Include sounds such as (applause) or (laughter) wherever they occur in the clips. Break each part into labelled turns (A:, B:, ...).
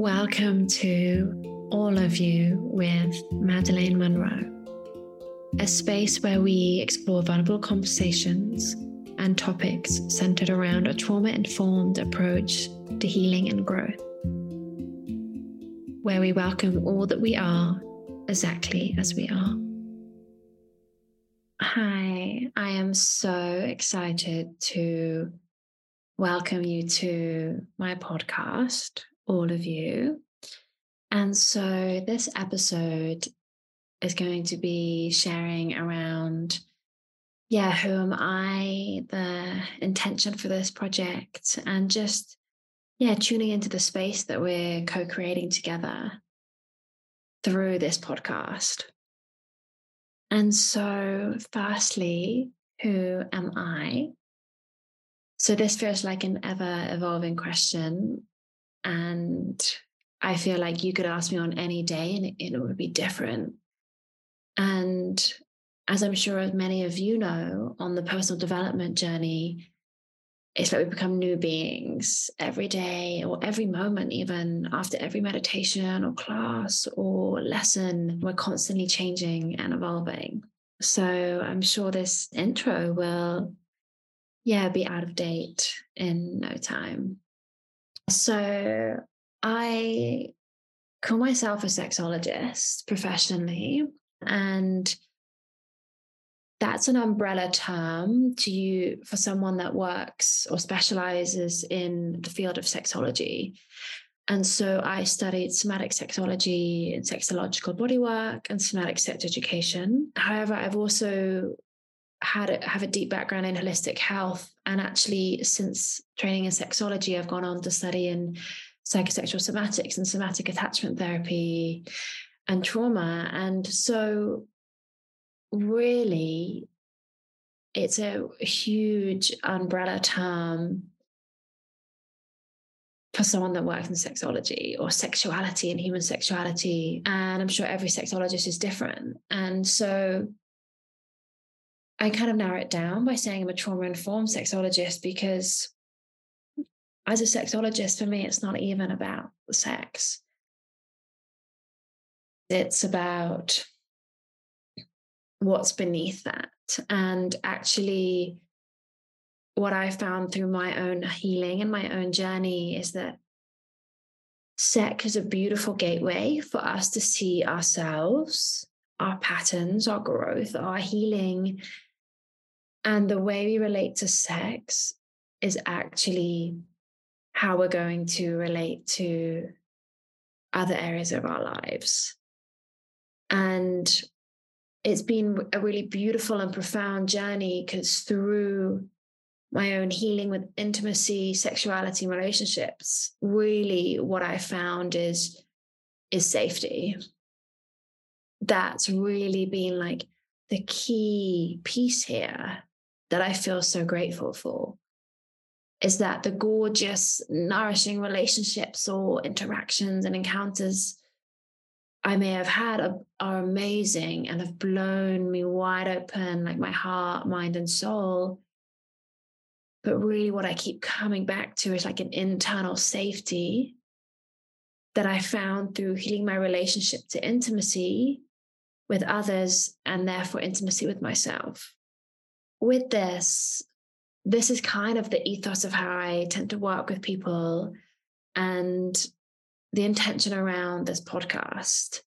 A: Welcome to All of You with Madalaine Munro, a space where we explore vulnerable conversations and topics centered around a trauma informed approach to healing and growth, where we welcome all that we are exactly as we are. Hi, I am so excited to welcome you to my podcast all of you. And so this episode is going to be sharing around, yeah, who am I, the intention for this project, and just, yeah, tuning into the space that we're co creating together through this podcast. And so, firstly, who am I? So, this feels like an ever evolving question and I feel like you could ask me on any day and it, it would be different. And as I'm sure many of you know, on the personal development journey, it's like we become new beings every day or every moment, even after every meditation or class or lesson. We're constantly changing and evolving. So I'm sure this intro will, yeah, be out of date in no time. So I call myself a sexologist professionally, and that's an umbrella term to you for someone that works or specializes in the field of sexology. And so I studied somatic sexology and sexological bodywork and somatic sex education. However, I've also had a, have a deep background in holistic health. And actually since training in sexology i've gone on to study in psychosexual somatics and somatic attachment therapy and trauma. And so really it's a huge umbrella term for someone that works in sexology or sexuality and human sexuality. And i'm sure every sexologist is different. And so I kind of narrow it down by saying I'm a trauma informed sexologist because as a sexologist, for me, it's not even about the sex. It's about what's beneath that. And actually, what I found through my own healing and my own journey is that sex is a beautiful gateway for us to see ourselves, our patterns, our growth, our healing, and the way we relate to sex is actually how we're going to relate to other areas of our lives. And it's been a really beautiful and profound journey because through my own healing with intimacy, sexuality, relationships, really what I found is is safety. That's really been like the key piece here that I feel so grateful for is that the gorgeous, nourishing relationships or interactions and encounters I may have had are, are, amazing and have blown me wide open, like my heart, mind, and soul. But really, what I keep coming back to is like an internal safety that I found through healing my relationship to intimacy with others and therefore intimacy with myself with this, this is kind of the ethos of how I tend to work with people and the intention around this podcast.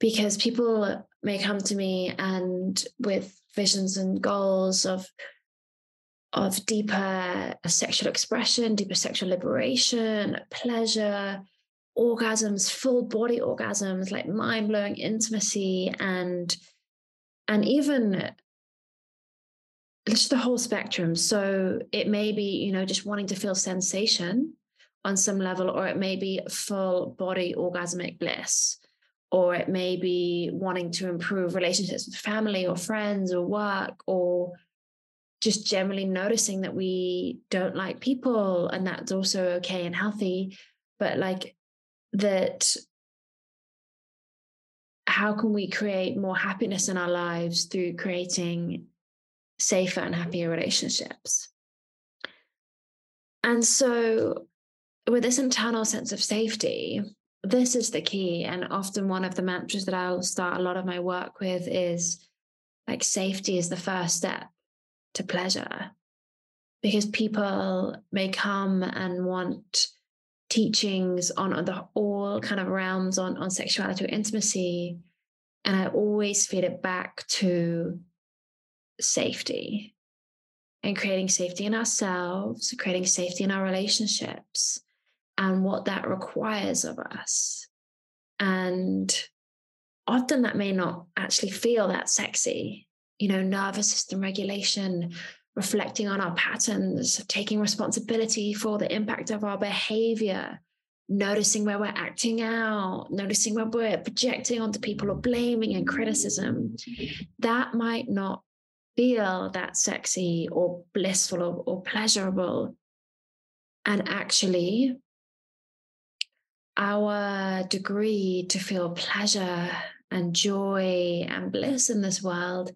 A: Because people may come to me and with visions and goals of of deeper sexual expression, deeper sexual liberation, pleasure, orgasms, full body orgasms, like mind blowing intimacy, and and even just the whole spectrum. So it may be, you know, just wanting to feel sensation on some level, or it may be full body orgasmic bliss, or it may be wanting to improve relationships with family or friends or work, or just generally noticing that we don't like people and that's also okay and healthy. But like that how can we create more happiness in our lives through creating safer and happier relationships. And so with this internal sense of safety, this is the key. And often one of the mantras that I'll start a lot of my work with is like safety is the first step to pleasure. Because people may come and want teachings on, the all kind of realms on, on sexuality or intimacy. And I always feed it back to safety and creating safety in ourselves, creating safety in our relationships, and what that requires of us. And often that may not actually feel that sexy, you know, nervous system regulation, reflecting on our patterns, taking responsibility for the impact of our behavior, noticing where we're acting out, noticing where we're projecting onto people or blaming and criticism. Mm-hmm. That might not feel that sexy or blissful or, or pleasurable. And actually, our degree to feel pleasure and joy and bliss in this world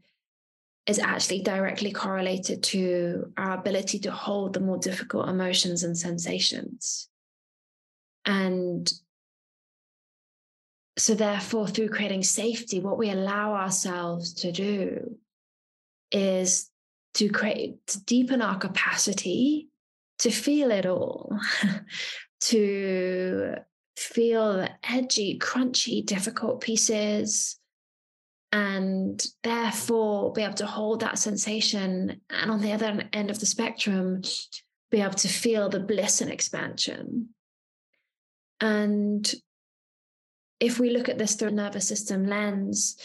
A: is actually directly correlated to our ability to hold the more difficult emotions and sensations. And so, therefore, through creating safety, what we allow ourselves to do is to create to deepen our capacity to feel it all (laughs) to feel the edgy crunchy difficult pieces and therefore be able to hold that sensation and on the other end of the spectrum be able to feel the bliss and expansion. And if we look at this through a nervous system lens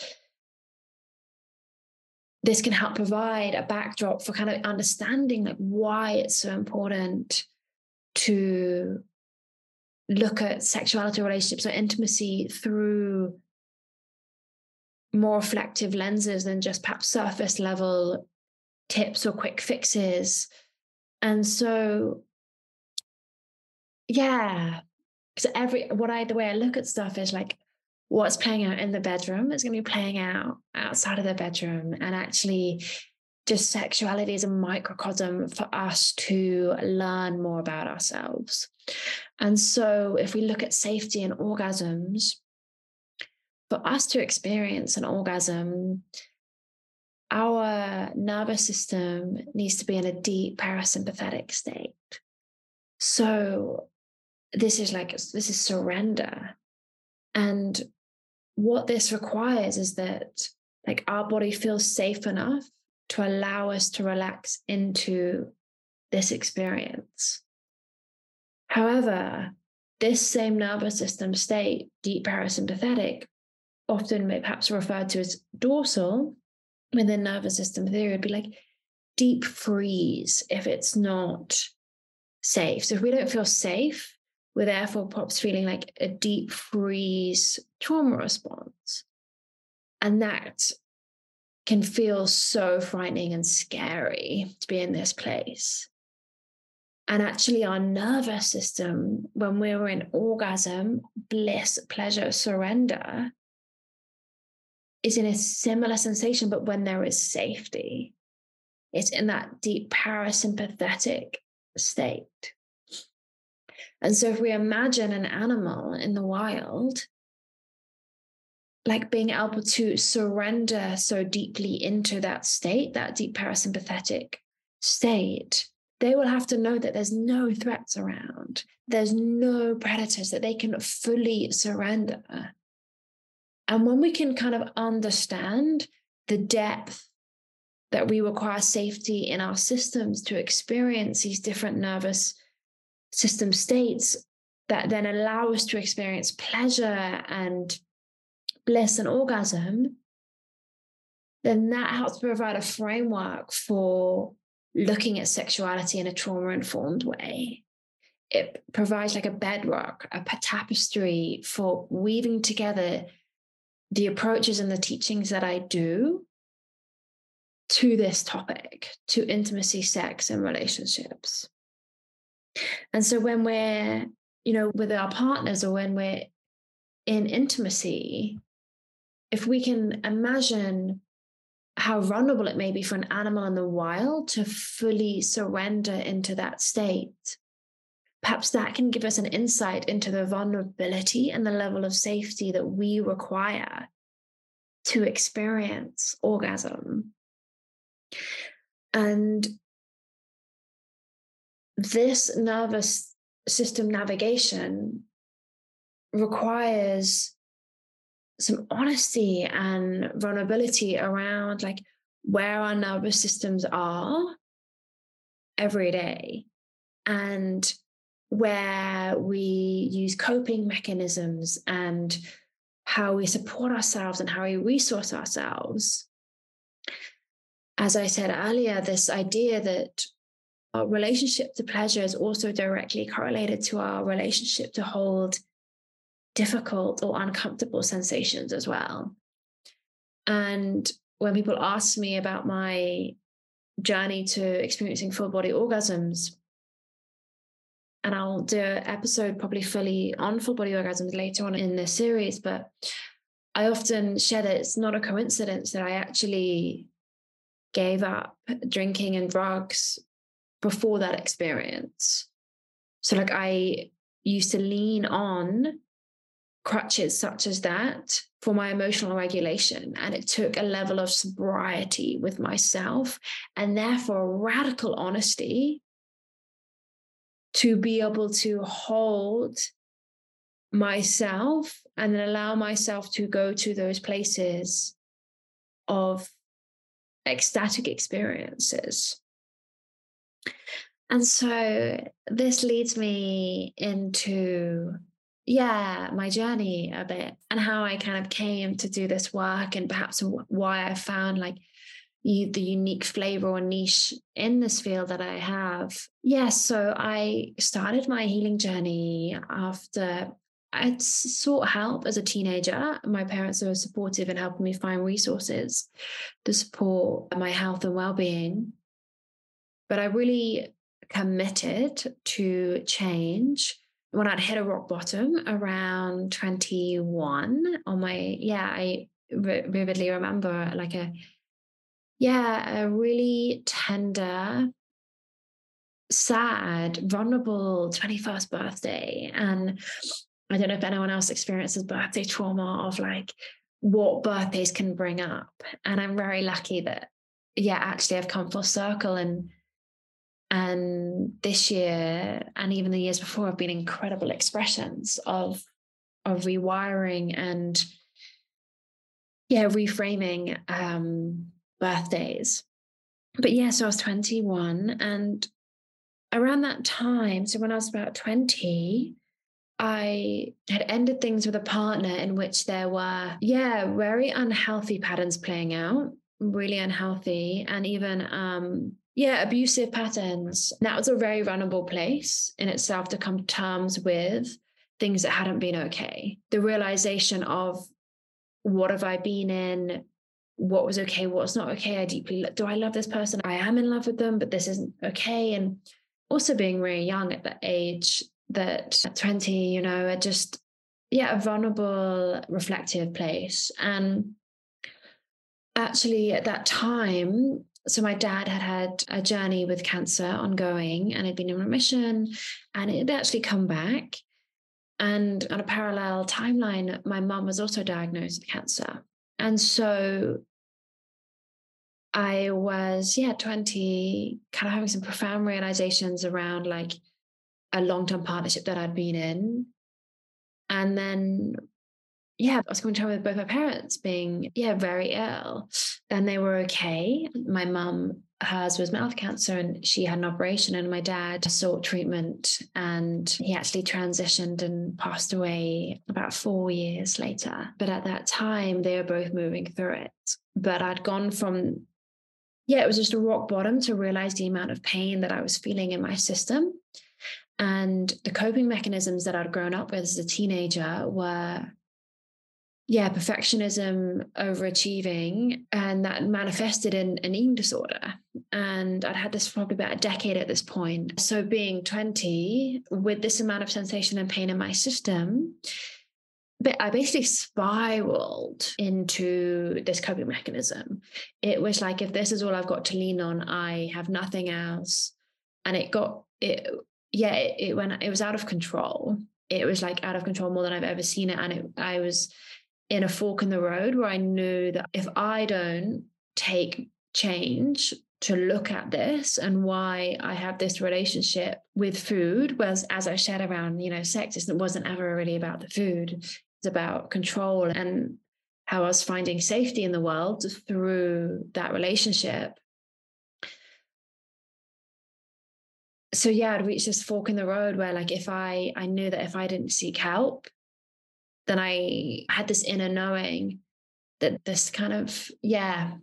A: this can help provide a backdrop for kind of understanding like why it's so important to look at sexuality relationships or intimacy through more reflective lenses than just perhaps surface level tips or quick fixes. And so yeah because every what i the way i look at stuff is like what's playing out in the bedroom is going to be playing out outside of the bedroom. And actually, just sexuality is a microcosm for us to learn more about ourselves. And so, if we look at safety and orgasms, for us to experience an orgasm, our nervous system needs to be in a deep parasympathetic state. So, this is like, this is surrender. And what this requires is that like our body feels safe enough to allow us to relax into this experience. However, this same nervous system state, deep parasympathetic, often may perhaps referred to as dorsal within nervous system theory, would be like deep freeze if it's not safe. So if we don't feel safe, we're therefore perhaps feeling like a deep freeze trauma response. And that can feel so frightening and scary to be in this place. And actually, our nervous system, when we were in orgasm, bliss, pleasure, surrender, is in a similar sensation, but when there is safety, it's in that deep parasympathetic state. And so, if we imagine an animal in the wild, like being able to surrender so deeply into that state, that deep parasympathetic state, they will have to know that there's no threats around, there's no predators, that they can fully surrender. And when we can kind of understand the depth that we require safety in our systems to experience these different nervous system states that then allow us to experience pleasure and bliss and orgasm, then that helps provide a framework for looking at sexuality in a trauma informed way. It provides like a bedrock, a tapestry for weaving together the approaches and the teachings that I do to this topic, to intimacy, sex, and relationships. And so when we're, you know, with our partners or when we're in intimacy, if we can imagine how vulnerable it may be for an animal in the wild to fully surrender into that state, perhaps that can give us an insight into the vulnerability and the level of safety that we require to experience orgasm. And this nervous system navigation requires some honesty and vulnerability around like where our nervous systems are every day and where we use coping mechanisms and how we support ourselves and how we resource ourselves. As I said earlier, this idea that our relationship to pleasure is also directly correlated to our relationship to hold difficult or uncomfortable sensations as well. And when people ask me about my journey to experiencing full body orgasms, and I'll do an episode probably fully on full body orgasms later on in this series, but I often share that it's not a coincidence that I actually gave up drinking and drugs before that experience. So, like, I used to lean on crutches such as that for my emotional regulation. And it took a level of sobriety with myself and therefore radical honesty to be able to hold myself and then allow myself to go to those places of ecstatic experiences. And so this leads me into, yeah, my journey a bit and how I kind of came to do this work and perhaps why I found like you, the unique flavor or niche in this field that I have. Yes, yeah, so I started my healing journey after I'd sought help as a teenager. My parents were supportive in helping me find resources to support my health and well-being. But I really committed to change when I'd hit a rock bottom around 21 on my, yeah, I vividly remember like a, yeah, a really tender, sad, vulnerable 21st birthday. And I don't know if anyone else experiences birthday trauma of like what birthdays can bring up. And I'm very lucky that, yeah, actually I've come full circle and and this year and even the years before have been incredible expressions of of rewiring and yeah reframing um birthdays. But yeah so i was 21 and around that time so when i was about 20 I had ended things with a partner in which there were, yeah, very unhealthy patterns playing out, really unhealthy, and even um, yeah, abusive patterns. That was a very vulnerable place in itself to come to terms with things that hadn't been okay. The realization of what have I been in? What was okay? What's not okay? I deeply do I love this person? I am in love with them, but this isn't okay. And also being very young at that age, that at 20, you know, just yeah, a vulnerable, reflective place. And actually at that time, so my dad had had a journey with cancer ongoing and had been in remission and it had actually come back. And on a parallel timeline my mum was also diagnosed with cancer. And so i was yeah 20 kind of having some profound realizations around like a long-term partnership that i'd been in. And then yeah, I was going to tell with both my parents being, yeah, very ill. And they were okay. My mum, hers was mouth cancer and she had an operation, and my dad sought treatment and he actually transitioned and passed away about four years later. But at that time, they were both moving through it. But I'd gone from, yeah, it was just a rock bottom to realize the amount of pain that I was feeling in my system. And the coping mechanisms that I'd grown up with as a teenager were yeah, perfectionism, overachieving, and that manifested in an eating disorder. And I'd had this for probably about a decade at this point. So, being 20 with this amount of sensation and pain in my system, but I basically spiraled into this coping mechanism. It was like, if this is all I've got to lean on, I have nothing else. And it got, it yeah, it, it went, it was out of control. It was like out of control more than I've ever seen it. And it, I was in a fork in the road where I knew that if I don't take change to look at this and why I have this relationship with food. Whereas, as I shared around, you know, sex, it wasn't ever really about the food. It's about control and how I was finding safety in the world through that relationship. So yeah, I'd reached this fork in the road where, like, if I I knew that if I didn't seek help, then I had this inner knowing that this kind of yeah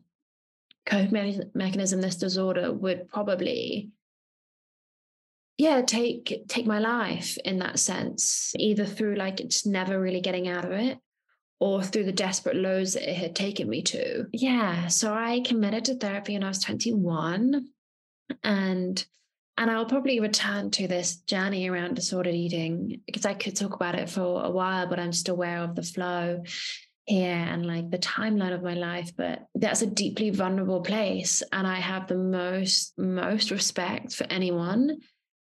A: coping mechanism, this disorder would probably yeah take take my life in that sense either through like it's never really getting out of it or through the desperate lows that it had taken me to. Yeah so i committed to therapy when i was 21 and and i'll probably return to this journey around disordered eating because i could talk about it for a while but i'm just aware of the flow here and like the timeline of my life but that's a deeply vulnerable place. And i have the most most respect for anyone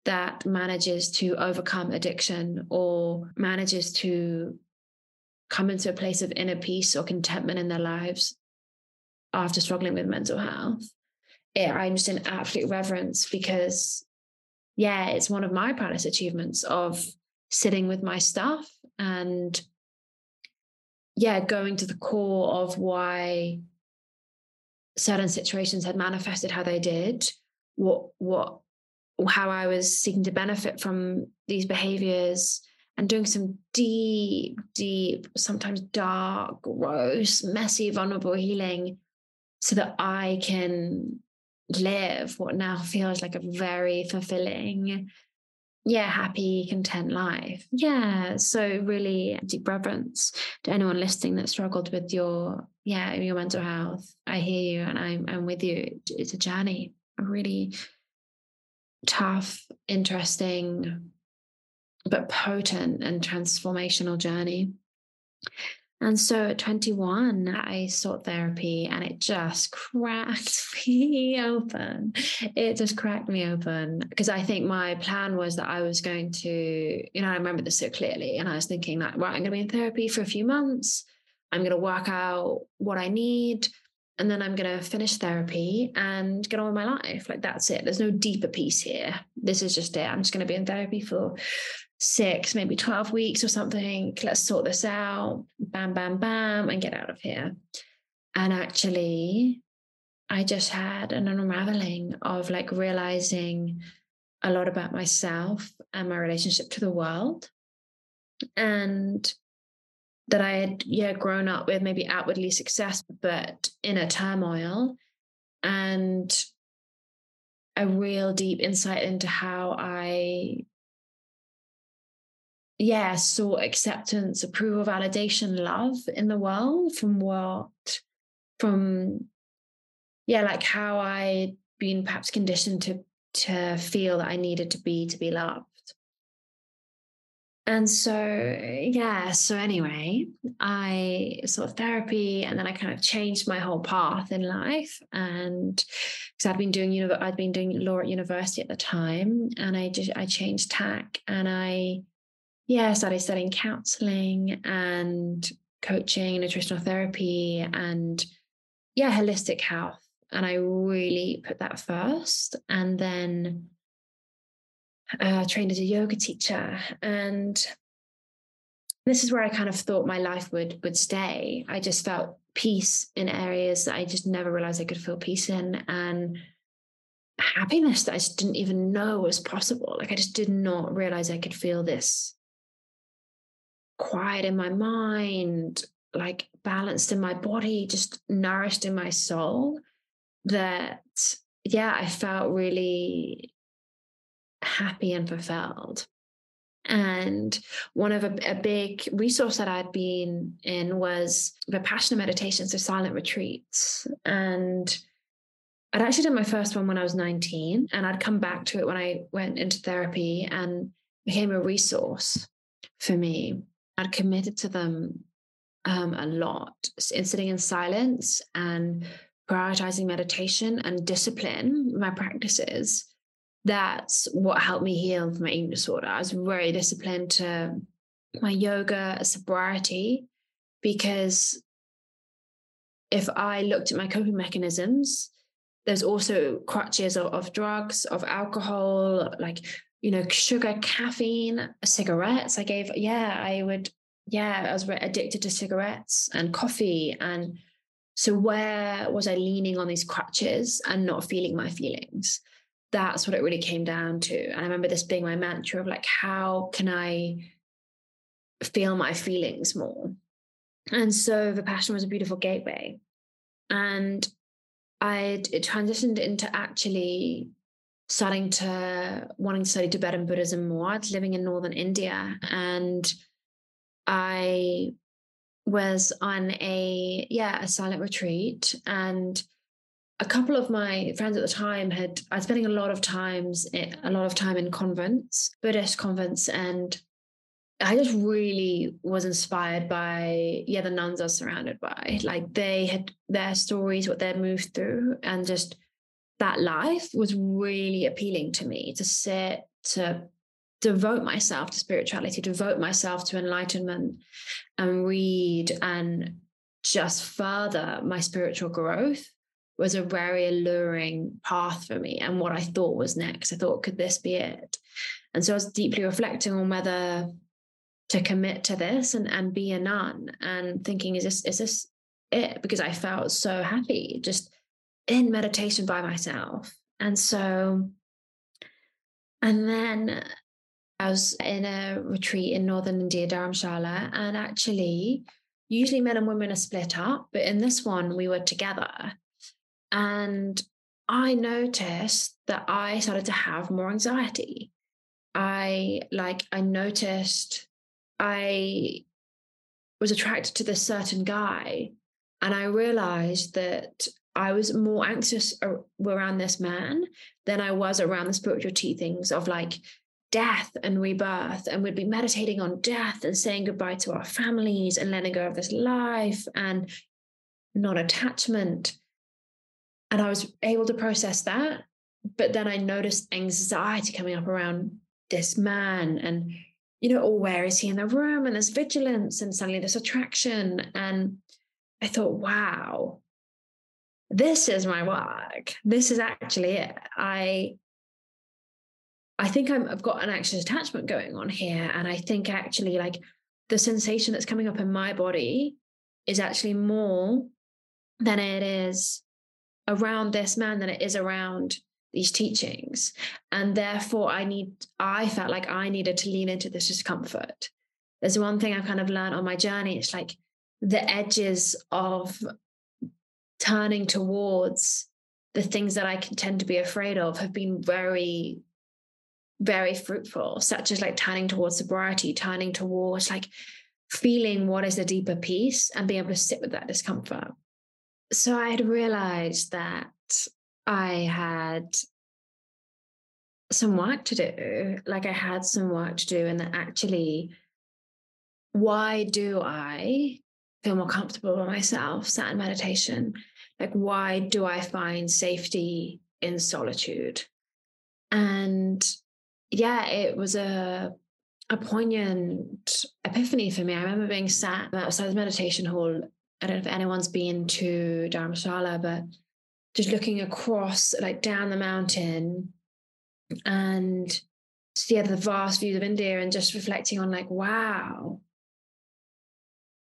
A: that manages to overcome addiction or manages to come into a place of inner peace or contentment in their lives after struggling with mental health yeah, i'm just in absolute reverence because yeah it's one of my proudest achievements of sitting with my stuff and yeah, going to the core of why certain situations had manifested how they did, what what how I was seeking to benefit from these behaviors and doing some deep, deep, sometimes dark, gross, messy, vulnerable healing so that I can live what now feels like a very fulfilling yeah, happy, content life. Yeah. So really deep reverence to anyone listening that struggled with your, yeah, your mental health. I hear you and I'm I'm with you. It's a journey, a really tough, interesting, but potent and transformational journey. And so at 21, I sought therapy and it just cracked (laughs) me open. It just cracked me open because I think my plan was that I was going to, you know, I remember this so clearly. And I was thinking, like, right, I'm going to be in therapy for a few months. I'm going to work out what I need. And then I'm going to finish therapy and get on with my life. Like, that's it. There's no deeper piece here. This is just it. I'm just going to be in therapy for six, maybe 12 weeks or something. Let's sort this out. Bam, bam, bam, and get out of here. And actually, I just had an unraveling of like realizing a lot about myself and my relationship to the world. And that I had, yeah, grown up with maybe outwardly success, but inner turmoil. And a real deep insight into how I yeah, sought acceptance, approval, validation, love in the world from what, from, yeah, like how I'd been perhaps conditioned to to feel that I needed to be to be loved. And so, yeah, so anyway, I sought therapy and then I kind of changed my whole path in life. And because I'd been doing, I'd been doing law at university at the time, and I just, I changed tack and I yeah, I started studying counseling and coaching, nutritional therapy, and yeah, holistic health. And I really put that first. And then uh, trained as a yoga teacher. And this is where I kind of thought my life would would stay. I just felt peace in areas that I just never realized I could feel peace in, and happiness that I just didn't even know was possible. Like I just did not realize I could feel this quiet in my mind, like balanced in my body, just nourished in my soul, that, yeah, I felt really happy and fulfilled. And one of a, a, big resource that I'd been in was Vipassana meditations, so silent retreats. And I'd actually done my first one when I was 19, and I'd come back to it when I went into therapy and became a resource for me. I'd committed to them um, a lot in sitting in silence and prioritizing meditation and discipline my practices that's what helped me heal from my eating disorder. I was very disciplined to my yoga, sobriety, because if I looked at my coping mechanisms, there's also crutches of, of drugs, of alcohol, like, you know, sugar, caffeine, cigarettes. I gave, yeah, I would, yeah, I was addicted to cigarettes and coffee. And so where was I leaning on these crutches and not feeling my feelings? That's what it really came down to. And I remember this being my mantra of like, how can I feel my feelings more? And so Vipassana was a beautiful gateway. And I transitioned into actually starting to wanting to study Tibetan Buddhism more. I was living in northern India. And I was on a yeah a silent retreat. And a couple of my friends at the time had I was spending a lot of times a lot of time in convents Buddhist convents. And I just really was inspired by yeah the nuns I was surrounded by. Like they had their stories what they moved through and just that life was really appealing to me to sit to devote myself to spirituality devote myself to enlightenment and read and just further my spiritual growth was a very alluring path for me and what I thought was next. I thought, could this be it? And so I was deeply reflecting on whether to commit to this and, and be a nun and thinking, is this, is this it? Because I felt so happy just in meditation by myself. And so, and then I was in a retreat in northern India, Dharamshala, and actually, usually men and women are split up, but in this one, we were together. And I noticed that I started to have more anxiety. I like, I noticed I was attracted to this certain guy, and I realized that I was more anxious around this man than I was around the spiritual teachings of like death and rebirth. And we'd be meditating on death and saying goodbye to our families and letting go of this life and non attachment. And I was able to process that. But then I noticed anxiety coming up around this man and you know, oh, where is he in the room? And there's vigilance and suddenly there's attraction. And I thought, wow, this is my work. This is actually it. I I think i have got an anxious attachment going on here. And I think actually like the sensation that's coming up in my body is actually more than it is around this man than it is around these teachings and therefore i need i felt like i needed to lean into this discomfort there's one thing i've kind of learned on my journey it's like the edges of turning towards the things that i tend to be afraid of have been very very fruitful such as like turning towards sobriety turning towards like feeling what is the deeper peace and being able to sit with that discomfort so i had realized that I had some work to do. Like I had some work to do, and that actually, why do I feel more comfortable with myself sat in meditation? Like, why do I find safety in solitude? And yeah, it was a a poignant epiphany for me. I remember being sat uh, outside the meditation hall. I don't know if anyone's been to Dharamshala, but just looking across like down the mountain and see the vast views of India and just reflecting on like, wow,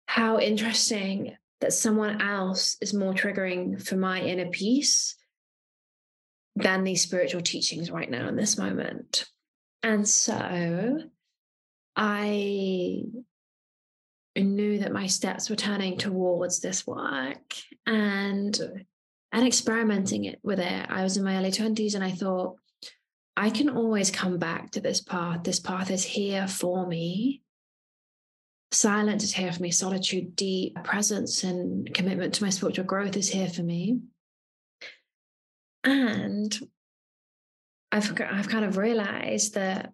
A: how interesting that someone else is more triggering for my inner peace than these spiritual teachings right now in this moment. And so I knew that my steps were turning towards this work and and experimenting it with it. I was in my early 20s and I thought, I can always come back to this path. This path is here for me. Silence is here for me. Solitude, deep presence, and commitment to my spiritual growth is here for me. And I've I've kind of realized that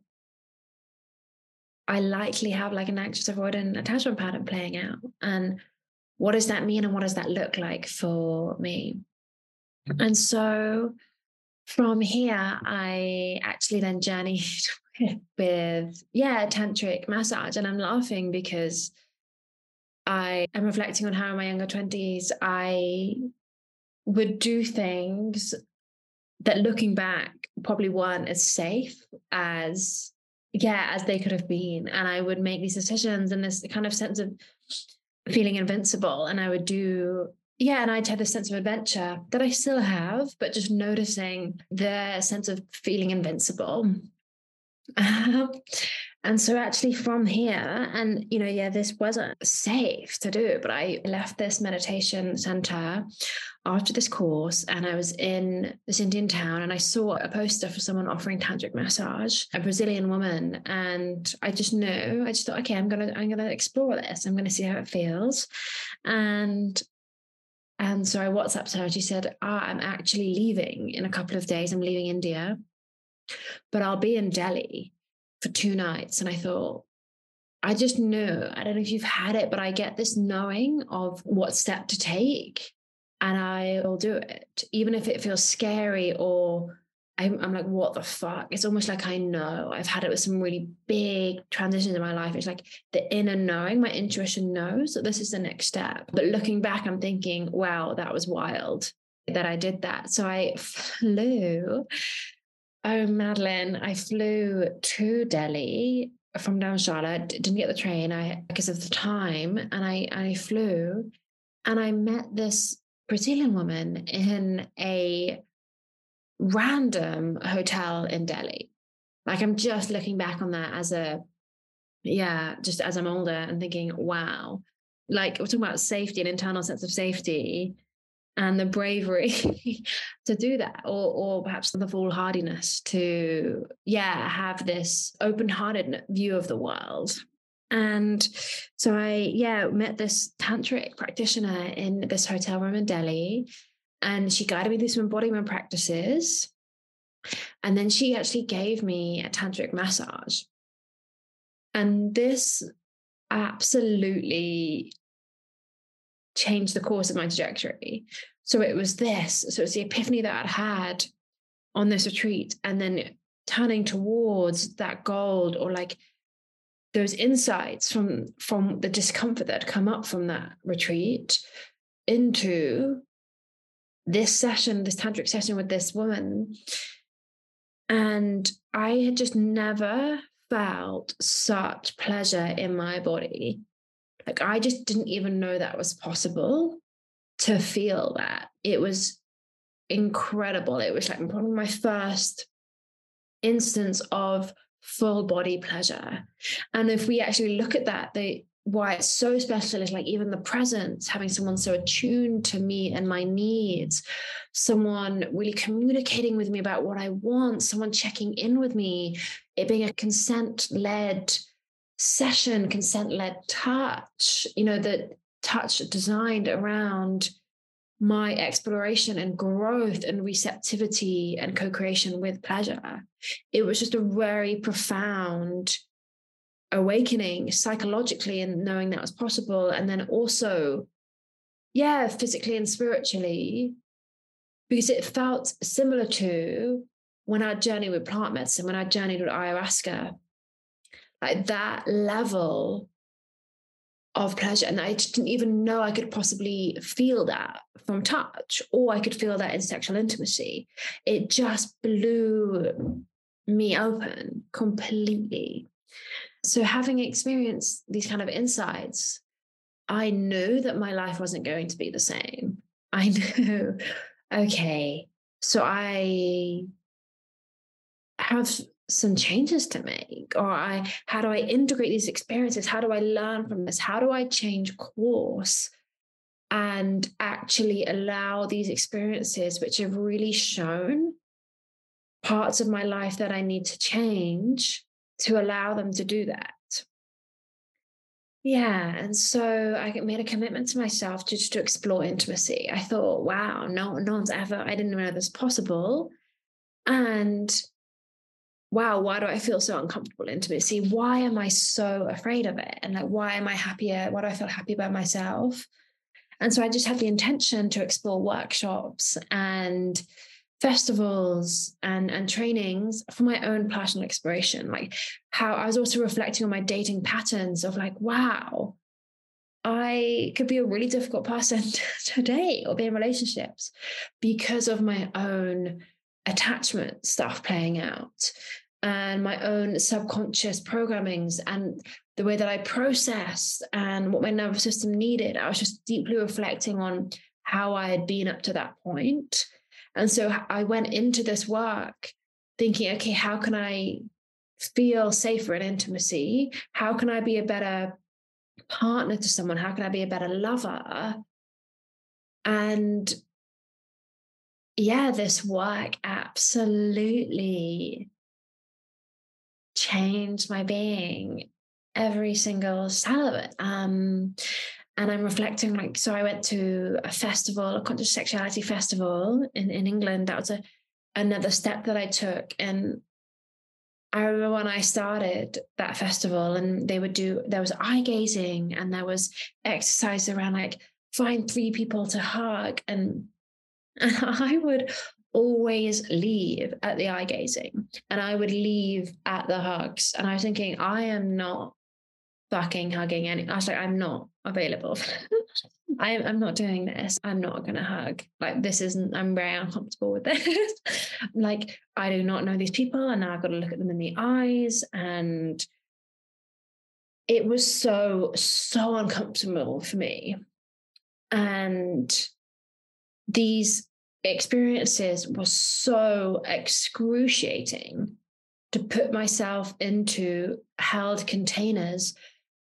A: I likely have like an anxious avoidant attachment pattern playing out. And what does that mean and what does that look like for me? And so from here, I actually then (laughs) journeyed with, yeah, tantric massage. And I'm laughing because I am reflecting on how in my younger 20s I would do things that looking back probably weren't as safe as yeah as they could have been and i would make these decisions and this kind of sense of feeling invincible and i would do yeah and i'd have this sense of adventure that i still have but just noticing the sense of feeling invincible and so actually from here and you know yeah this wasn't safe to do but i left this meditation center after this course and I was in this Indian town and I saw a poster for someone offering tantric massage, a Brazilian woman. And I just knew, I just thought, okay, I'm gonna, I'm gonna explore this. I'm gonna see how it feels. And and so I WhatsApped her and she said, ah, I'm actually leaving in a couple of days. I'm leaving India, but I'll be in Delhi for two nights. And I thought, I just knew, I don't know if you've had it, but I get this knowing of what step to take and I will do it, even if it feels scary or I'm, I'm, like, what the fuck? It's almost like I know. I've had it with some really big transitions in my life. It's like the inner knowing, my intuition knows that this is the next step. But looking back, I'm thinking, wow, that was wild that I did that. So I (laughs) flew. Oh, Madalaine, I flew to Delhi from Dharamshala. Didn't get the train I because of the time, and I I flew, and I met this Brazilian woman in a random hotel in Delhi. Like I'm just looking back on that as a, yeah, just as I'm older and thinking, wow, like we're talking about safety and internal sense of safety and the bravery (laughs) to do that or or perhaps the foolhardiness to yeah have this open-hearted view of the world and so I, yeah, met this tantric practitioner in this hotel room in Delhi. And she guided me through some embodiment practices. And then she actually gave me a tantric massage. And this absolutely changed the course of my trajectory. So it was this. So it's the epiphany that I'd had on this retreat and then turning towards that gold or like those insights from from the discomfort that had come up from that retreat into this session this tantric session with this woman and i had just never felt such pleasure in my body like i just didn't even know that was possible to feel that it was incredible it was like probably my first instance of full body pleasure. And if we actually look at that, the why it's so special is like even the presence, having someone so attuned to me and my needs, someone really communicating with me about what I want, someone checking in with me, it being a consent led session, consent led touch, you know, the touch designed around my exploration and growth and receptivity and co-creation with pleasure. It was just a very profound awakening psychologically and knowing that was possible and then also yeah physically and spiritually because it felt similar to when I journeyed with plant medicine when I journeyed with ayahuasca like that level of pleasure. And I didn't even know I could possibly feel that from touch, or I could feel that in sexual intimacy. It just blew me open completely. So, having experienced these kind of insights, I knew that my life wasn't going to be the same. I (laughs) knew, okay, so I have some changes to make or i how do i integrate these experiences? How do i learn from this? How do i change course and actually allow these experiences which have really shown parts of my life that i need to change to allow them to do that? Yeah and so i made a commitment to myself just to explore intimacy. I thought wow no no one's ever i didn't know this was possible. And wow, why do I feel so uncomfortable intimacy? Why am I so afraid of it? And like, why am I happier? Why do I feel happy about myself? And so I just had the intention to explore workshops and festivals and and trainings for my own personal exploration like how i was also reflecting on my dating patterns of like wow i could be a really difficult person (laughs) to date or be in relationships because of my own attachment stuff playing out and my own subconscious programmings and the way that i processed and what my nervous system needed i was just deeply reflecting on how i had been up to that point and so I went into this work thinking, okay, how can I feel safer in intimacy? How can I be a better partner to someone? How can I be a better lover? And yeah, this work absolutely changed my being, every single cell of it. Um, and I'm reflecting like so I went to a festival, a conscious sexuality festival in, in England. That was a another step that I took. And I remember when I started that festival and they would do there was eye gazing and there was exercise around like find three people to hug and and (laughs) I would always leave at the eye gazing and I would leave at the hugs and I was thinking I am not fucking hugging any I was like I'm not available. (laughs) I'm I'm not doing this. I'm not gonna hug. Like this isn't. I'm very uncomfortable with this. (laughs) like I do not know these people, and now I've got to look at them in the eyes, and it was so so uncomfortable for me. And these experiences were so excruciating to put myself into held containers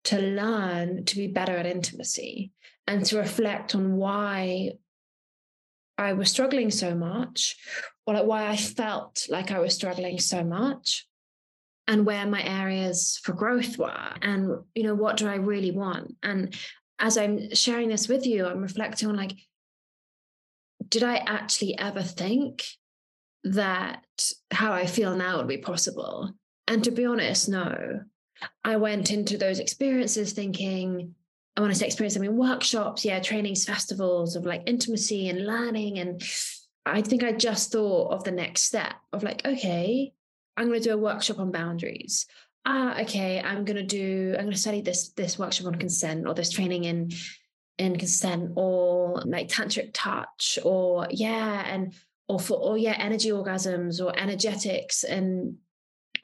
A: to learn to be better at intimacy and to reflect on why I was struggling so much, or like why I felt like I was struggling so much, and where my areas for growth were, and you know what do I really want? And as I'm sharing this with you, I'm reflecting on like, did I actually ever think that how I feel now would be possible? And to be honest, no. I went into those experiences thinking, I want to say experience I mean, workshops, yeah, trainings, festivals of like intimacy and learning. And I think I just thought of the next step of like, okay, I'm going to do a workshop on boundaries. Ah, okay, I'm going to do, I'm going to study this this workshop on consent or this training in in consent or like tantric touch or yeah, and or for or yeah, energy orgasms or energetics and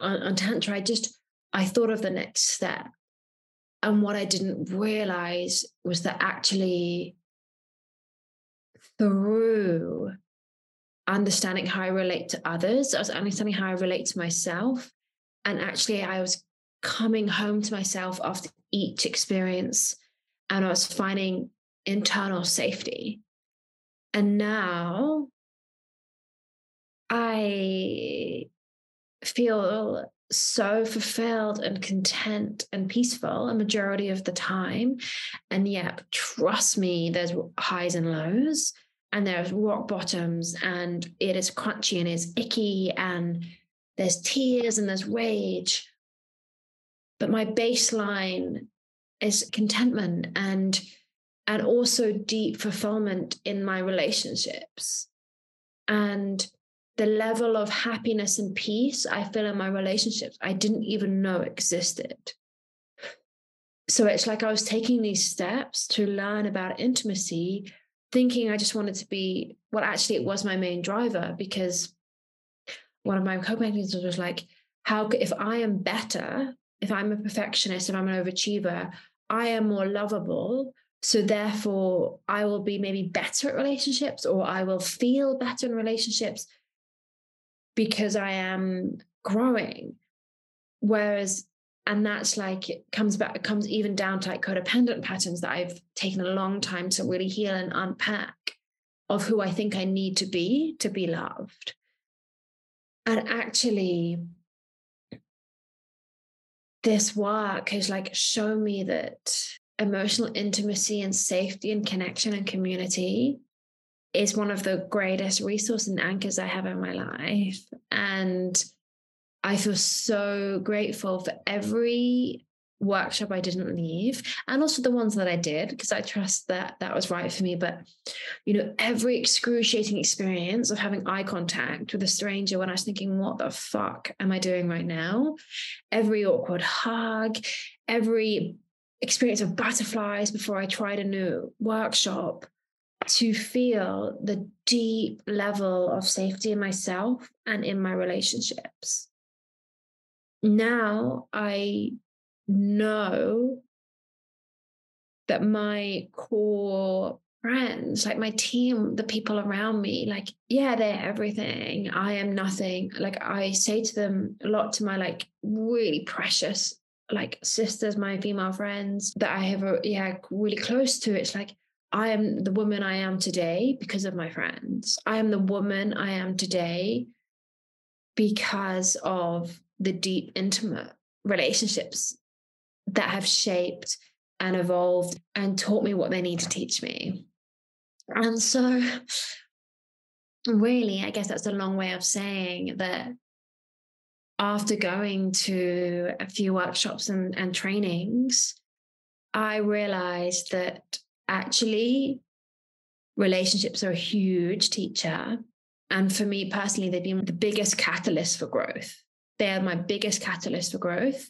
A: on, on tantra. I just I thought of the next step. And what I didn't realize was that actually, through understanding how I relate to others, I was understanding how I relate to myself. And actually, I was coming home to myself after each experience and I was finding internal safety. And now I feel so fulfilled and content and peaceful a majority of the time. And yet, trust me, there's highs and lows, and there's rock bottoms, and it is crunchy and it's icky, and there's tears and there's rage. But my baseline is contentment and and also deep fulfillment in my relationships. And the level of happiness and peace I feel in my relationships, I didn't even know existed. So it's like I was taking these steps to learn about intimacy, thinking I just wanted to be, well, actually, it was my main driver because one of my co-painters was like, how if I am better, if I'm a perfectionist, if I'm an overachiever, I am more lovable. So therefore, I will be maybe better at relationships or I will feel better in relationships because I am growing. Whereas, and that's like it comes back, it comes even down to like codependent patterns that I've taken a long time to really heal and unpack of who I think I need to be to be loved. And actually, this work has like shown me that emotional intimacy and safety and connection and community is one of the greatest resources and anchors I have in my life. And I feel so grateful for every workshop I didn't leave, and also the ones that I did, because I trust that that was right for me. But, you know, every excruciating experience of having eye contact with a stranger when I was thinking, what the fuck am I doing right now? Every awkward hug, every experience of butterflies before I tried a new workshop to feel the deep level of safety in myself and in my relationships. Now I know that my core friends, like my team, the people around me, like, yeah, they're everything. I am nothing. Like I say to them a lot to my like really precious like sisters, my female friends that I have, a, yeah, really close to. It's like I am the woman I am today because of my friends. I am the woman I am today because of the deep, intimate relationships that have shaped and evolved and taught me what they need to teach me. And so, really, I guess that's a long way of saying that after going to a few workshops and, and trainings, I realized that actually relationships are a huge teacher. And for me personally, they've been the biggest catalyst for growth. They're my biggest catalyst for growth.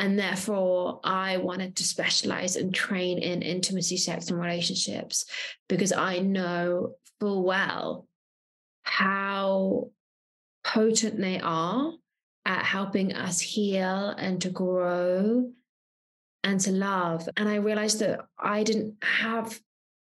A: And therefore, I wanted to specialize and train in intimacy, sex, and relationships because I know full well how potent they are at helping us heal and to grow and to love. And I realized that I didn't have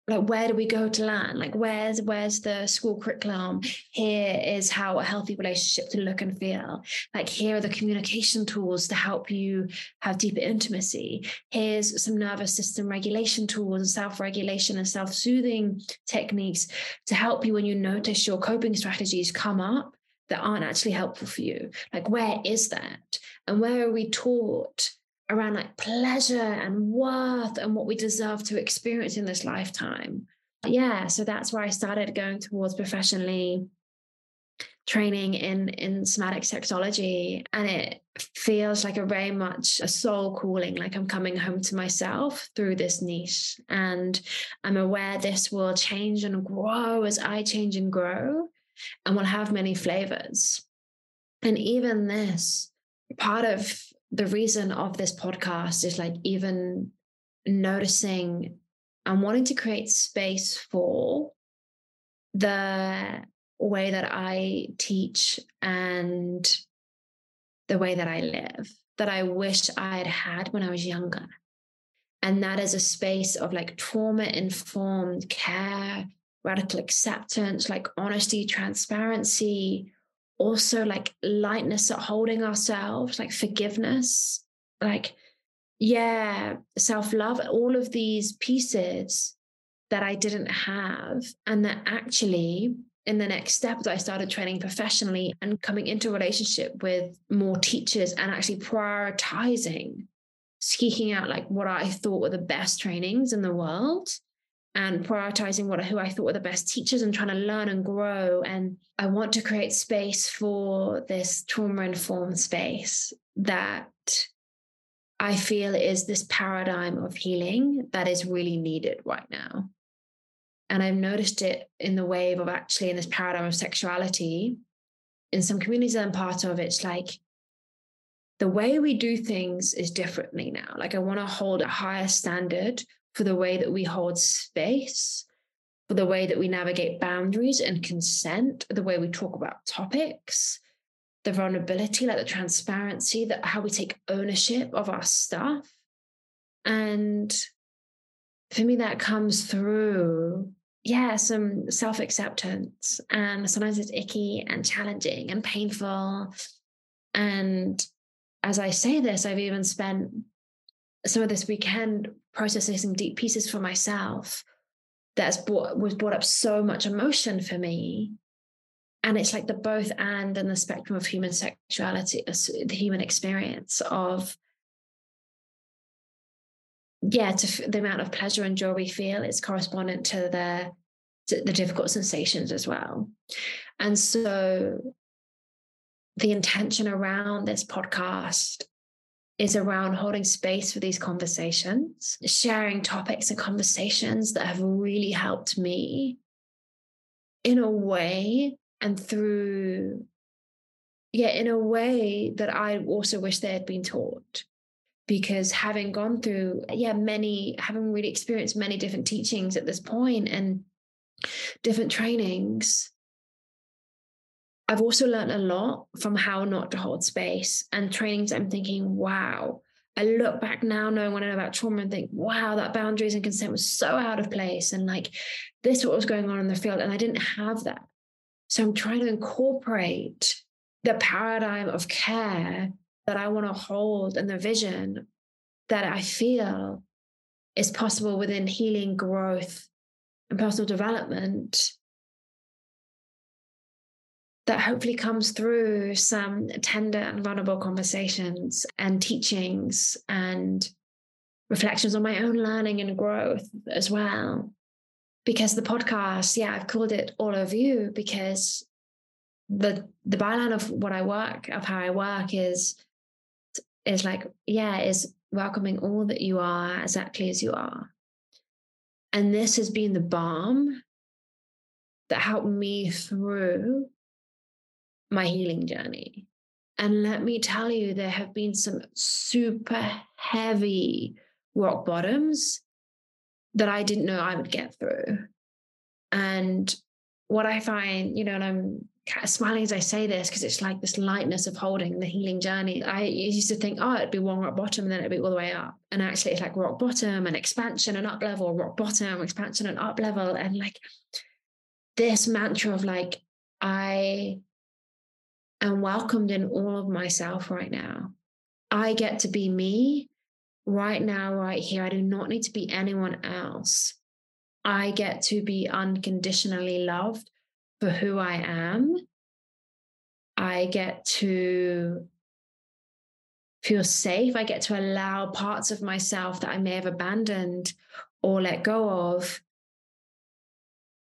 A: like where do we go to learn like where's where's the school curriculum? Here is how a healthy relationship to look and feel. Like here are the communication tools to help you have deeper intimacy. Here's some nervous system regulation tools and self-regulation and self-soothing techniques to help you when you notice your coping strategies come up that aren't actually helpful for you. Like where is that? And where are we taught around like pleasure and worth and what we deserve to experience in this lifetime. Yeah, so that's where I started going towards professionally training in in somatic sexology and it feels like a very much a soul calling like i'm coming home to myself through this niche. And i'm aware this will change and grow as i change and grow and will have many flavors. And even this part of the reason of this podcast is like even noticing and wanting to create space for the way that I teach and the way that I live that I wish I had had when I was younger. And that is a space of like trauma informed care, radical acceptance, like honesty, transparency, also like lightness at holding ourselves, like forgiveness, like, yeah, self love, all of these pieces that I didn't have. And that actually, in the next step, that I started training professionally and coming into relationship with more teachers and actually prioritizing, seeking out like what I thought were the best trainings in the world and prioritizing what who I thought were the best teachers and trying to learn and grow. And I want to create space for this trauma informed space that I feel is this paradigm of healing that is really needed right now. And I've noticed it in the wave of actually in this paradigm of sexuality. In some communities I'm part of, it's like the way we do things is differently now. Like I want to hold a higher standard for the way that we hold space, for the way that we navigate boundaries and consent, the way we talk about topics, the vulnerability, like the transparency, that how we take ownership of our stuff. And for me, that comes through, yeah, some self acceptance. And sometimes it's icky and challenging and painful. And as I say this, I've even spent some of this weekend processing some deep pieces for myself that's brought was brought up so much emotion for me. And it's like the both and and the spectrum of human sexuality uh, the human experience of yeah to the amount of pleasure and joy we feel is correspondent to the to the difficult sensations as well. And so the intention around this podcast is around holding space for these conversations, sharing topics and conversations that have really helped me in a way and through, yeah, in a way that I also wish they had been taught. Because having gone through, yeah, many, having really experienced many different teachings at this point and different trainings, I've also learned a lot from how not to hold space and trainings. I'm thinking, wow. I look back now, knowing what I know about trauma, and think, wow, that boundaries and consent was so out of place. And like, this is what was going on in the field. And I didn't have that. So I'm trying to incorporate the paradigm of care that I want to hold and the vision that I feel is possible within healing, growth, and personal development that hopefully comes through some tender and vulnerable conversations and teachings and reflections on my own learning and growth as well. Because the podcast, yeah, I've called it All of You because the the byline of what I work, of how I work is is like, yeah, is welcoming all that you are exactly as you are. And this has been the balm that helped me through my healing journey. And let me tell you, there have been some super heavy rock bottoms that I didn't know I would get through. And what I find, you know, and I'm kind of smiling as I say this because it's like this lightness of holding the healing journey. I used to think, oh, it'd be one rock bottom and then it'd be all the way up. And actually, it's like rock bottom and expansion and up level, rock bottom, expansion and up level. And like this mantra of like, I and welcomed in all of myself right now. I get to be me right now, right here. I do not need to be anyone else. I get to be unconditionally loved for who I am. I get to feel safe. I get to allow parts of myself that I may have abandoned or let go of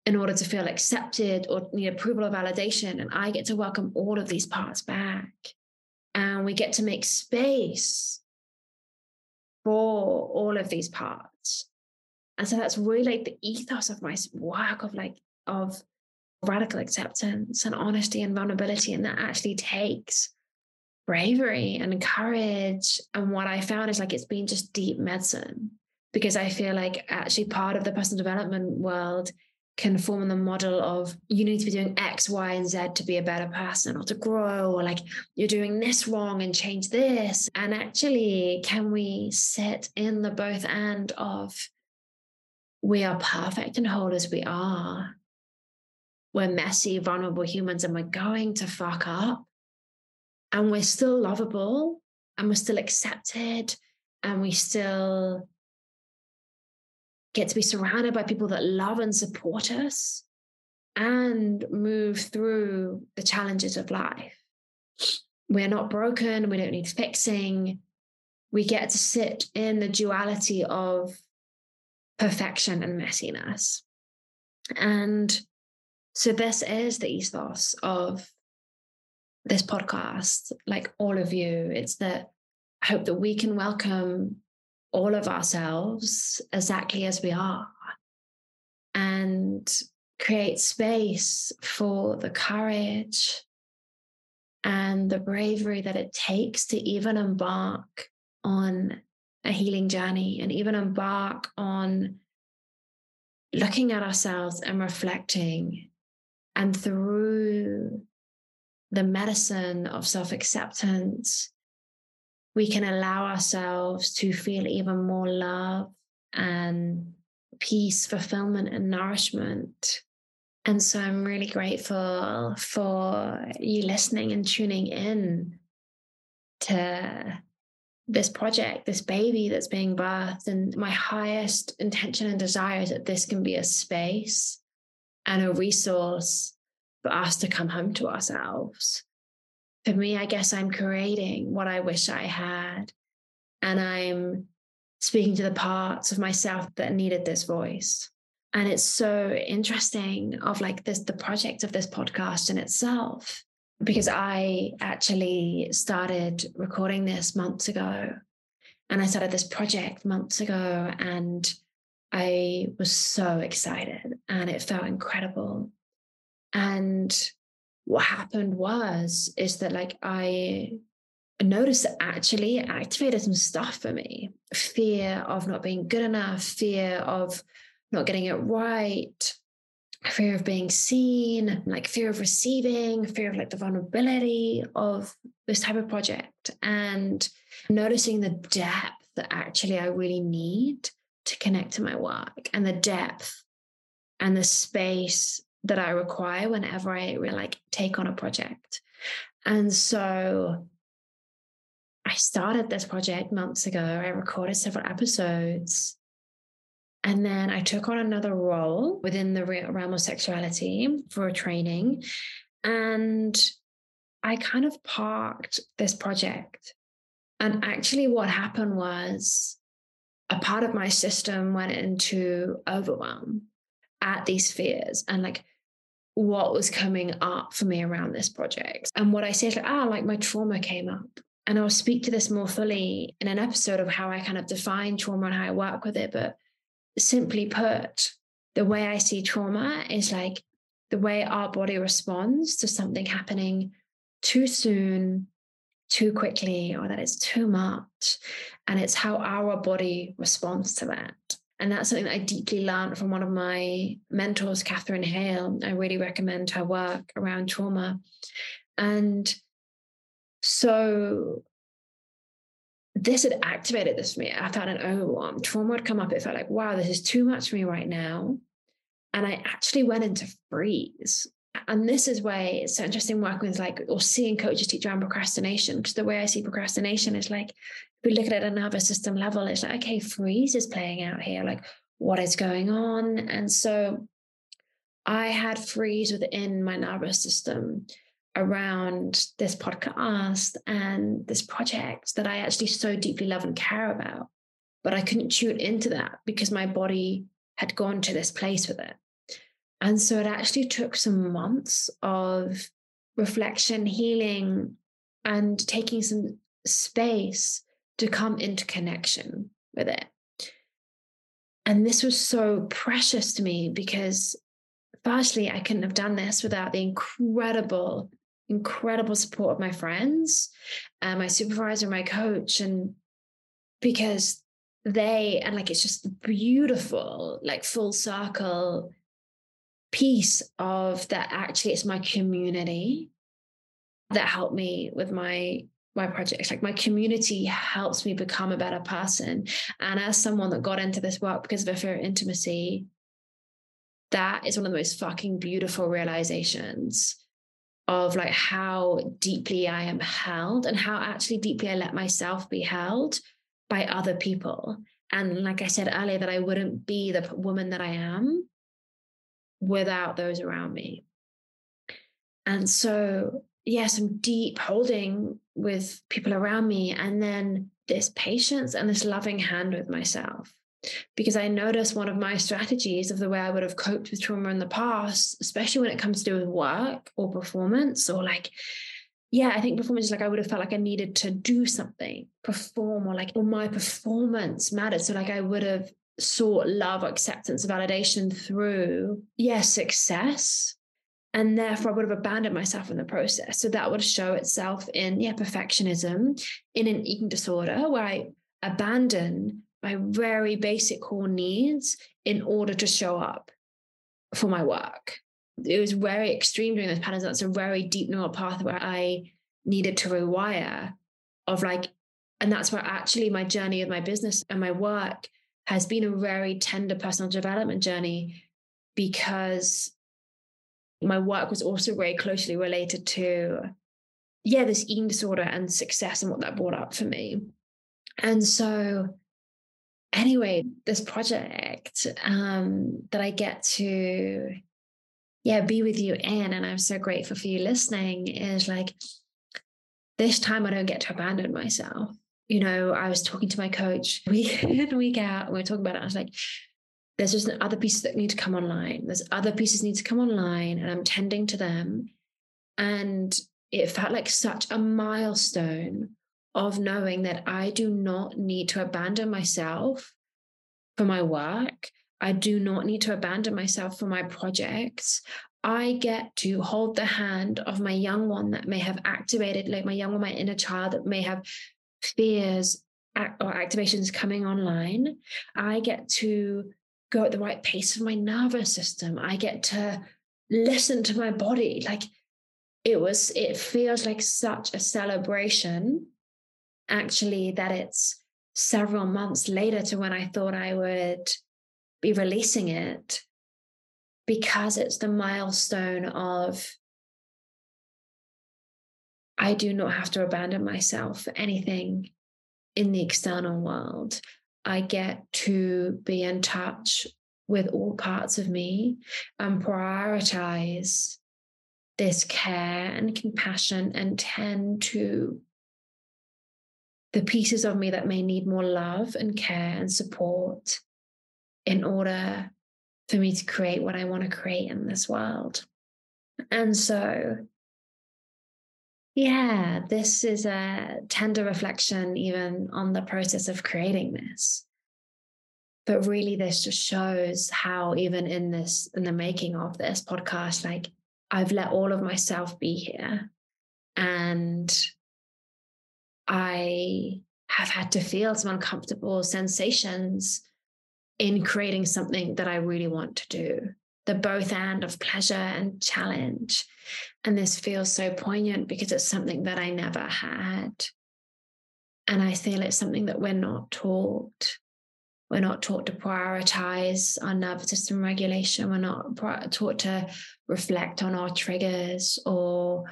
A: in order to feel accepted or need approval or validation. And I get to welcome all of these parts back. And we get to make space for all of these parts. And so that's really like the ethos of my work of like, of radical acceptance and honesty and vulnerability. And that actually takes bravery and courage. And what I found is like it's been just deep medicine because I feel like actually part of the personal development world can form the model of you need to be doing X, Y, and Z to be a better person or to grow, or like you're doing this wrong and change this. And actually, can we sit in the both end of we are perfect and whole as we are? We're messy, vulnerable humans, and we're going to fuck up. And we're still lovable and we're still accepted and we still get to be surrounded by people that love and support us and move through the challenges of life. We're not broken, we don't need fixing. We get to sit in the duality of perfection and messiness. And so, this is the ethos of this podcast, like all of you. It's that I hope that we can welcome all of ourselves exactly as we are and create space for the courage and the bravery that it takes to even embark on a healing journey and even embark on looking at ourselves and reflecting and through the medicine of self acceptance we can allow ourselves to feel even more love and peace, fulfillment, and nourishment. And so I'm really grateful for you listening and tuning in to this project, this baby that's being birthed. And my highest intention and desire is that this can be a space and a resource for us to come home to ourselves for me, I guess I'm creating what I wish I had. And I'm speaking to the parts of myself that needed this voice. And it's so interesting of like this, the project of this podcast in itself because I actually started recording this months ago. And I started this project months ago and I was so excited and it felt incredible. And what happened was, is that like I noticed that actually it activated some stuff for me. Fear of not being good enough, fear of not getting it right, fear of being seen, like fear of receiving, fear of like the vulnerability of this type of project, and noticing the depth that actually I really need to connect to my work and the depth and the space that I require whenever I like take on a project. And so I started this project months ago. I recorded several episodes and then I took on another role within the realm of sexuality for a training. And I kind of parked this project. And actually, what happened was a part of my system went into overwhelm at these fears and like what was coming up for me around this project. And what I said, like, ah, like my trauma came up. And I'll speak to this more fully in an episode of how I kind of define trauma and how I work with it. But simply put, the way I see trauma is like the way our body responds to something happening too soon, too quickly, or that it's too much. And it's how our body responds to that. And that's something that I deeply learned from one of my mentors, Catherine Hale. I really recommend her work around trauma. And so this had activated this for me. I felt an overwhelm. Trauma had come up. It felt like, wow, this is too much for me right now. And I actually went into freeze. And this is where it's so interesting working with like or seeing coaches teach around procrastination. Because the way I see procrastination is like, if we look at it at a nervous system level, it's like, okay, freeze is playing out here. Like, what is going on? And so I had freeze within my nervous system around this podcast and this project that I actually so deeply love and care about. But I couldn't tune into that because my body had gone to this place with it. And so it actually took some months of reflection, healing, and taking some space to come into connection with it. And this was so precious to me because, firstly, I couldn't have done this without the incredible incredible support of my friends, uh, my supervisor, my coach, and because they and like it's just beautiful, like full circle piece of that. Actually, it's my community that helped me with my my projects like my community helps me become a better person and as someone that got into this work because of a fear of intimacy that is one of the most fucking beautiful realizations of like how deeply I am held and how actually deeply I let myself be held by other people. And like I said earlier, that I wouldn't be the woman that I am without those around me. And so, yes, I'm deep holding with people around me, and then this patience and this loving hand with myself because I noticed one of my strategies of the way I would have coped with trauma in the past, especially when it comes to do with work or performance or like, yeah, I think performance is like I would have felt like I needed to do something, perform, or like, or my performance mattered. So like I would have sought love, acceptance, validation through, yeah, success. And therefore I would have abandoned myself in the process. So that would show itself in, yeah, perfectionism, in an eating disorder where I abandon my very basic core needs in order to show up for my work. It was very extreme during those patterns. That's a very deep neural path where I needed to rewire of like, and that's where actually my journey of my business and my work has been a very tender personal development journey because my work was also very closely related to yeah this eating disorder and success and what that brought up for me and so anyway, this project um, that I get to, yeah, be with you in, and I'm so grateful for you listening, is like this time I don't get to abandon myself. You know, I was talking to my coach (laughs) week in, week out, and we were talking about it. I was like, there's just other pieces that need to come online. There's other pieces need to come online, and I'm tending to them. And it felt like such a milestone of knowing that I do not need to abandon myself for my work. I do not need to abandon myself for my projects. I get to hold the hand of my young one that may have activated, like my young one, my inner child that may have fears or activations coming online. I get to go at the right pace of my nervous system. I get to listen to my body. Like it was, it feels like such a celebration, actually, that it's several months later to when I thought I would be releasing it because it's the milestone of I do not have to abandon myself for anything in the external world. I get to be in touch with all parts of me and prioritize this care and compassion and tend to the pieces of me that may need more love and care and support in order for me to create what I want to create in this world. And so, yeah, this is a tender reflection even on the process of creating this. But really, this just shows how, even in this, in the making of this podcast, like I've let all of myself be here. And I have had to feel some uncomfortable sensations in creating something that I really want to do. The both and of pleasure and challenge. And this feels so poignant because it's something that I never had. And I feel it's something that we're not taught. We're not taught to prioritize our nervous system regulation. We're not taught to reflect on our triggers or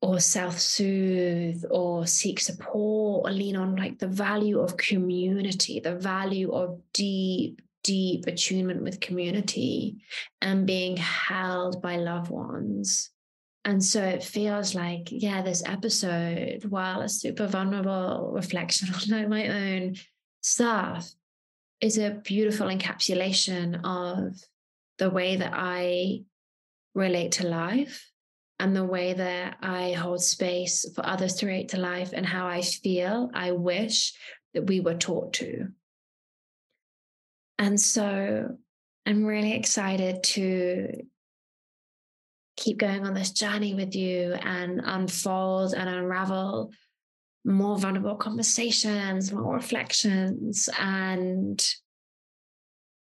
A: or self-soothe or seek support or lean on like the value of community the value of deep deep attunement with community and being held by loved ones and so it feels like yeah this episode while a super vulnerable reflection (laughs) on my own stuff is a beautiful encapsulation of the way that i relate to life and the way that I hold space for others to relate to life and how I feel, I wish that we were taught to. And so I'm really excited to keep going on this journey with you and unfold and unravel more vulnerable conversations, more reflections, and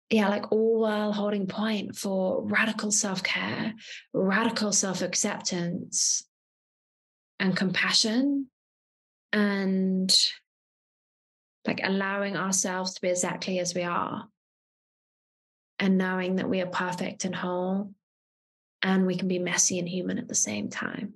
A: yeah, like all while holding point for radical self care, radical self acceptance, and compassion, and like allowing ourselves to be exactly as we are, and knowing that we are perfect and whole, and we can be messy and human at the same time.